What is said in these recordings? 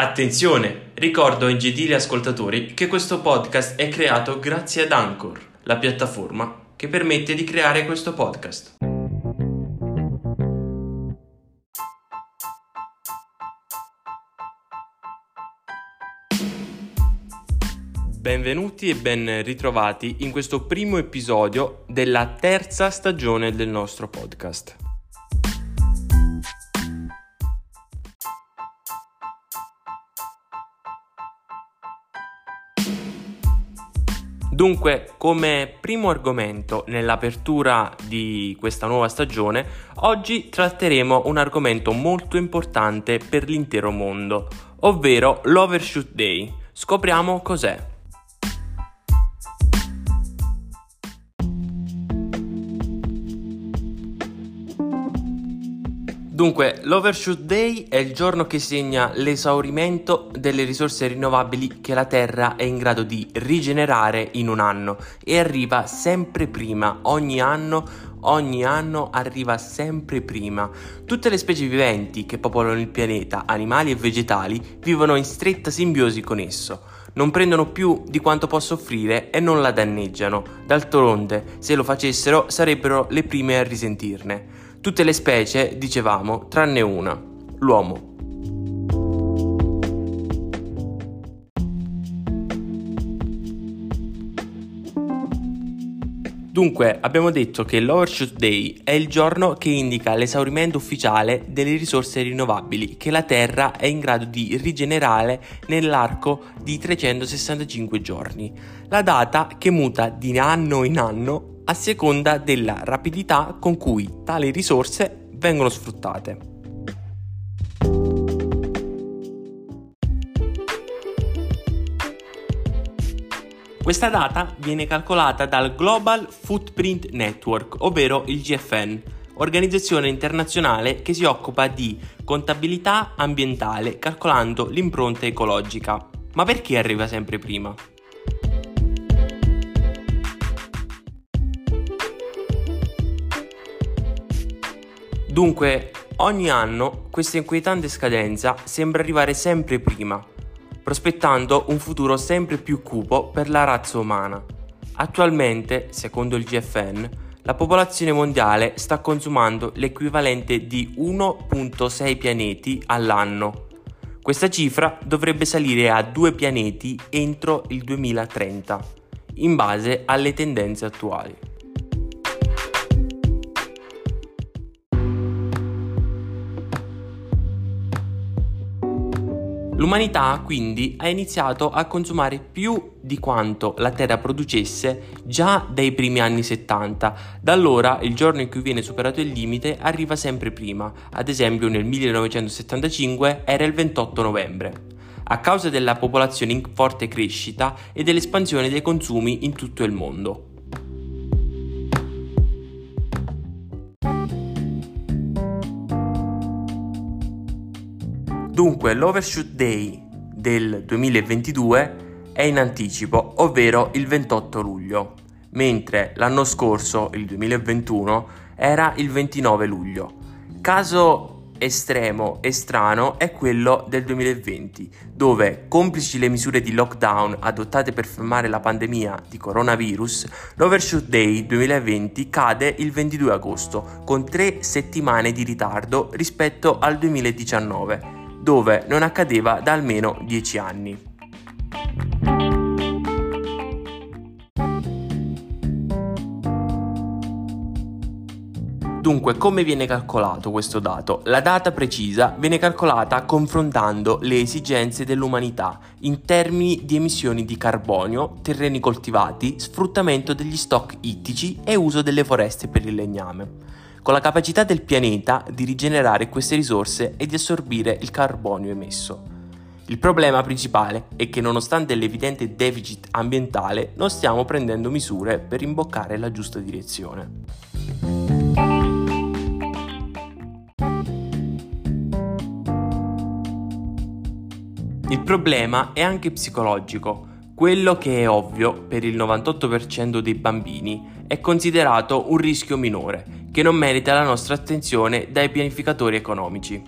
Attenzione! Ricordo ai gentili ascoltatori che questo podcast è creato grazie ad Anchor, la piattaforma che permette di creare questo podcast. Benvenuti e ben ritrovati in questo primo episodio della terza stagione del nostro podcast. Dunque, come primo argomento nell'apertura di questa nuova stagione, oggi tratteremo un argomento molto importante per l'intero mondo, ovvero l'Overshoot Day. Scopriamo cos'è. Dunque, l'Overshoot Day è il giorno che segna l'esaurimento delle risorse rinnovabili che la Terra è in grado di rigenerare in un anno e arriva sempre prima, ogni anno, ogni anno arriva sempre prima. Tutte le specie viventi che popolano il pianeta, animali e vegetali, vivono in stretta simbiosi con esso. Non prendono più di quanto possa offrire e non la danneggiano. D'altronde, se lo facessero, sarebbero le prime a risentirne. Tutte le specie, dicevamo, tranne una, l'uomo. Dunque, abbiamo detto che l'Overshoot Day è il giorno che indica l'esaurimento ufficiale delle risorse rinnovabili che la Terra è in grado di rigenerare nell'arco di 365 giorni. La data che muta di anno in anno a seconda della rapidità con cui tali risorse vengono sfruttate. Questa data viene calcolata dal Global Footprint Network, ovvero il GFN, organizzazione internazionale che si occupa di contabilità ambientale calcolando l'impronta ecologica. Ma perché arriva sempre prima? Dunque, ogni anno questa inquietante scadenza sembra arrivare sempre prima, prospettando un futuro sempre più cupo per la razza umana. Attualmente, secondo il GFN, la popolazione mondiale sta consumando l'equivalente di 1.6 pianeti all'anno. Questa cifra dovrebbe salire a 2 pianeti entro il 2030, in base alle tendenze attuali. L'umanità quindi ha iniziato a consumare più di quanto la Terra producesse già dai primi anni 70. Da allora il giorno in cui viene superato il limite arriva sempre prima, ad esempio nel 1975 era il 28 novembre, a causa della popolazione in forte crescita e dell'espansione dei consumi in tutto il mondo. Dunque l'Overshoot Day del 2022 è in anticipo, ovvero il 28 luglio, mentre l'anno scorso, il 2021, era il 29 luglio. Caso estremo e strano è quello del 2020, dove, complici le misure di lockdown adottate per fermare la pandemia di coronavirus, l'Overshoot Day 2020 cade il 22 agosto, con tre settimane di ritardo rispetto al 2019 dove non accadeva da almeno 10 anni. Dunque, come viene calcolato questo dato? La data precisa viene calcolata confrontando le esigenze dell'umanità in termini di emissioni di carbonio, terreni coltivati, sfruttamento degli stock ittici e uso delle foreste per il legname con la capacità del pianeta di rigenerare queste risorse e di assorbire il carbonio emesso. Il problema principale è che nonostante l'evidente deficit ambientale non stiamo prendendo misure per imboccare la giusta direzione. Il problema è anche psicologico. Quello che è ovvio per il 98% dei bambini è considerato un rischio minore che non merita la nostra attenzione dai pianificatori economici.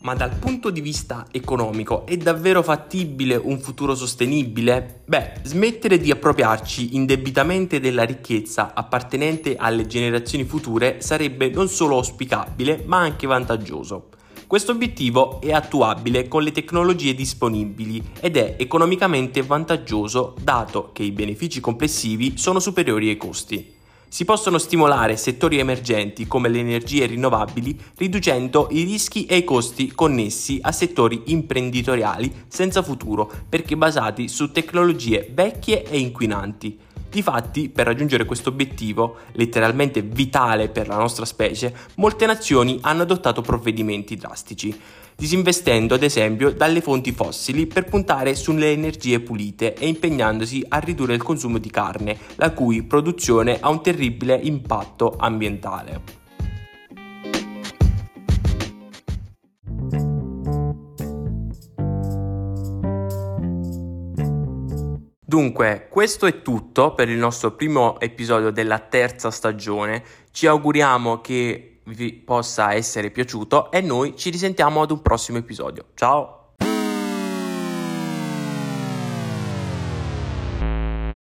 Ma dal punto di vista economico è davvero fattibile un futuro sostenibile? Beh, smettere di appropriarci indebitamente della ricchezza appartenente alle generazioni future sarebbe non solo auspicabile, ma anche vantaggioso. Questo obiettivo è attuabile con le tecnologie disponibili ed è economicamente vantaggioso dato che i benefici complessivi sono superiori ai costi. Si possono stimolare settori emergenti come le energie rinnovabili riducendo i rischi e i costi connessi a settori imprenditoriali senza futuro perché basati su tecnologie vecchie e inquinanti. Difatti, per raggiungere questo obiettivo, letteralmente vitale per la nostra specie, molte nazioni hanno adottato provvedimenti drastici, disinvestendo ad esempio dalle fonti fossili per puntare sulle energie pulite e impegnandosi a ridurre il consumo di carne, la cui produzione ha un terribile impatto ambientale. Dunque, questo è tutto per il nostro primo episodio della terza stagione. Ci auguriamo che vi possa essere piaciuto e noi ci risentiamo ad un prossimo episodio. Ciao!